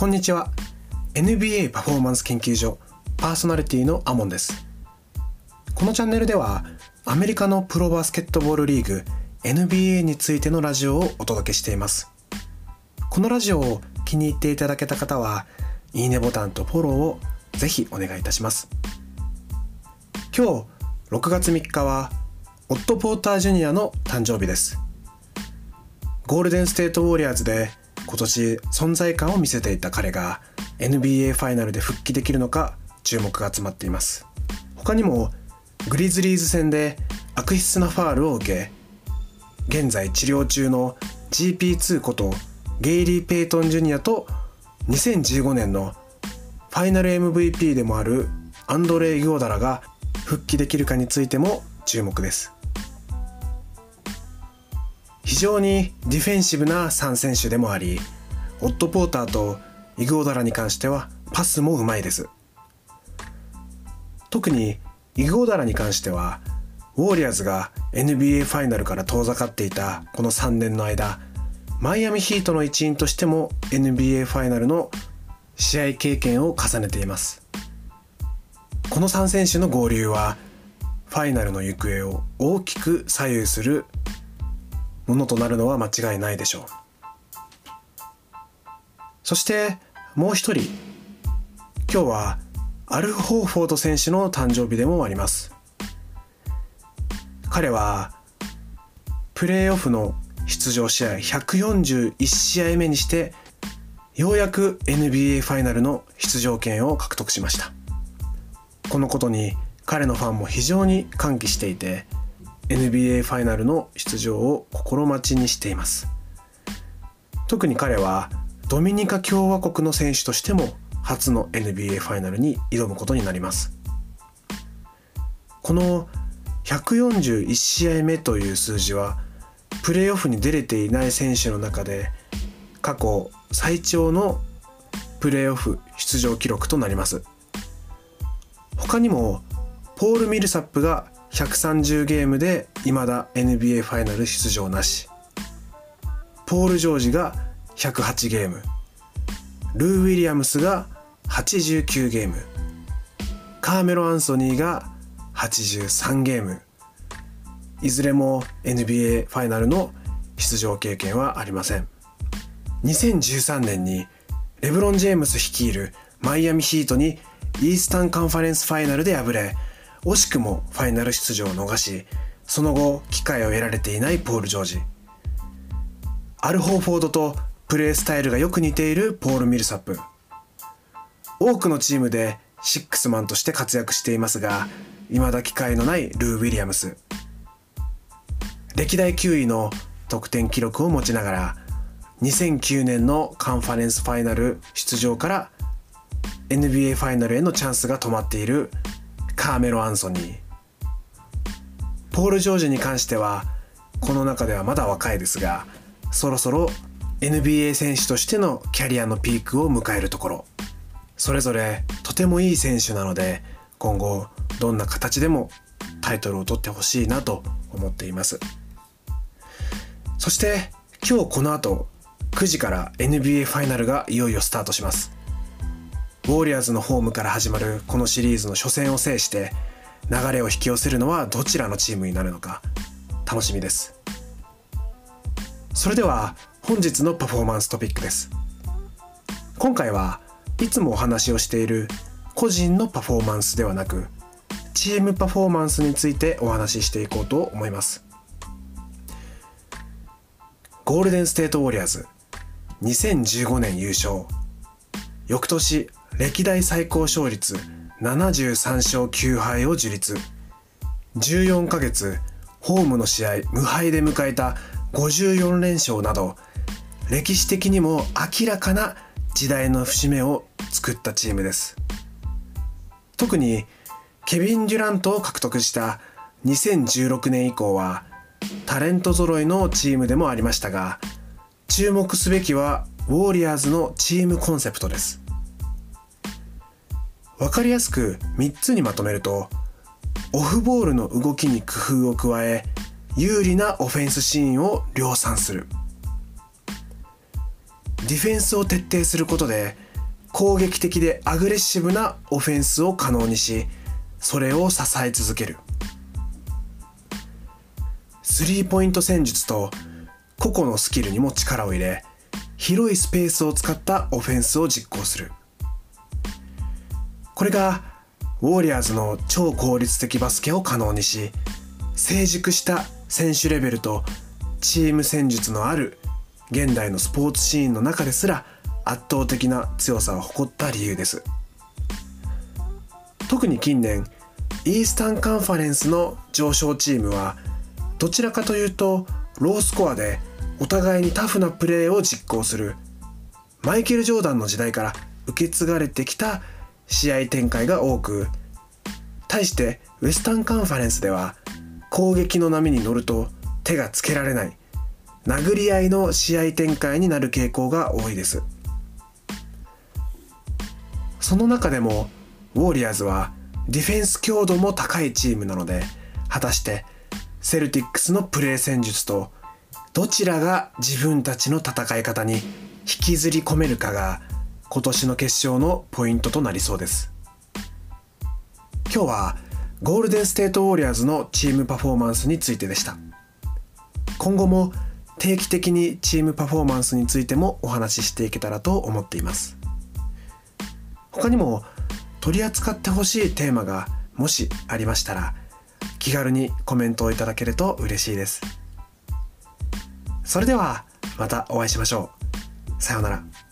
こんにちは。NBA パフォーマンス研究所パーソナリティのアモンです。このチャンネルではアメリカのプロバスケットボールリーグ NBA についてのラジオをお届けしています。このラジオを気に入っていただけた方はいいねボタンとフォローをぜひお願いいたします。今日6月3日はオット・ポーター・ジュニアの誕生日です。ゴールデン・ステート・ウォリアーズで今年存在感を見せていた彼が NBA ファイナルで復帰できるのか注目が集まっています。他にもグリズリーズ戦で悪質なファールを受け現在治療中の GP2 ことゲイリー・ペイトン・ジュニアと2015年のファイナル MVP でもあるアンドレ・イグダーラが復帰できるかについても注目です。非常にディフェンシブな3選手でもありオット・ポーターとイグオダラに関してはパスもうまいです。特にイグオダラに関してはウォーリアーズが NBA ファイナルから遠ざかっていたこの3年の間マイアミヒートの一員としても NBA ファイナルの試合経験を重ねています。この3選手の合流はファイナルの行方を大きく左右するものとなるのは間違いないでしょう。そしてもう一人今日はアルフ・ホーフォード選手の誕生日でもあります。彼はプレーオフの出場試合141試合目にしてようやく NBA ファイナルの出場権を獲得しました。このことに彼のファンも非常に歓喜していて NBA ファイナルの出場を心待ちにしています。特に彼はドミニカ共和国の選手としても初の NBA ファイナルに挑むことになります。この141試合目という数字はプレーオフに出れていない選手の中で過去最長のプレーオフ出場記録となります。他にもポール・ミルサップが130ゲームで未だ NBA ファイナル出場なし。ポール・ジョージが108ゲーム。ルー・ウィリアムスが89ゲーム。カーメロ・アンソニーが83ゲーム。いずれも NBA ファイナルの出場経験はありません。2013年にレブロン・ジェームス率いるマイアミヒートにイースタンカンファレンスファイナルで敗れ惜しくもファイナル出場を逃しその後機会を得られていないポール・ジョージ。アル・ホーフォードとプレースタイルがよく似ているポール・ミルサップ。多くのチームでシックスマンとして活躍していますが未だ機会のないルー・ウィリアムス。歴代9位の得点記録を持ちながら2009年のカンファレンスファイナル出場から NBA ファイナルへのチャンスが止まっているカーメロ・アンソニー。ポール・ジョージに関してはこの中ではまだ若いですがそろそろ NBA 選手としてのキャリアのピークを迎えるところ。それぞれとてもいい選手なので今後どんな形でもタイトルを取ってほしいなと思っています。そして今日この後9時から NBA ファイナルがいよいよスタートします。ウォリアーズのホームから始まるこのシリーズの初戦を制して流れを引き寄せるのはどちらのチームになるのか楽しみです。それでは本日のパフォーマンストピックです。今回はいつもお話をしている個人のパフォーマンスではなくチームパフォーマンスについてお話ししていこうと思います。ゴールデンステートウォリアーズ2015年優勝。翌年歴代最高勝率73勝9敗を樹立。14ヶ月ホームの試合無敗で迎えた54連勝など歴史的にも明らかな時代の節目を作ったチームです。特にケビン・デュラントを獲得した2016年以降はタレント揃いのチームでもありましたが注目すべきはウォーリアーズのチームコンセプトです。分かりやすく3つにまとめるとオフボールの動きに工夫を加え有利なオフェンスシーンを量産する。ディフェンスを徹底することで攻撃的でアグレッシブなオフェンスを可能にしそれを支え続ける。スリーポイント戦術と個々のスキルにも力を入れ広いスペースを使ったオフェンスを実行する。これがウォーリアーズの超効率的バスケを可能にし成熟した選手レベルとチーム戦術のある現代のスポーツシーンの中ですら圧倒的な強さを誇った理由です。特に近年イースタンカンファレンスの上昇チームはどちらかというとロースコアでお互いにタフなプレーを実行する。マイケル・ジョーダンの時代から受け継がれてきた試合展開が多く対してウエスタンカンファレンスでは攻撃の波に乗ると手がつけられない。殴り合いの試合展開になる傾向が多いです。その中でもウォーリアーズはディフェンス強度も高いチームなので果たしてセルティックスのプレー戦術とどちらが自分たちの戦い方に引きずり込めるかが今年の決勝のポイントとなりそうです。今日はゴールデンステートウォリアーズのチームパフォーマンスについてでした。今後も定期的にチームパフォーマンスについてもお話ししていけたらと思っています。他にも取り扱ってほしいテーマがもしありましたら気軽にコメントをいただけると嬉しいです。それではまたお会いしましょう。さようなら。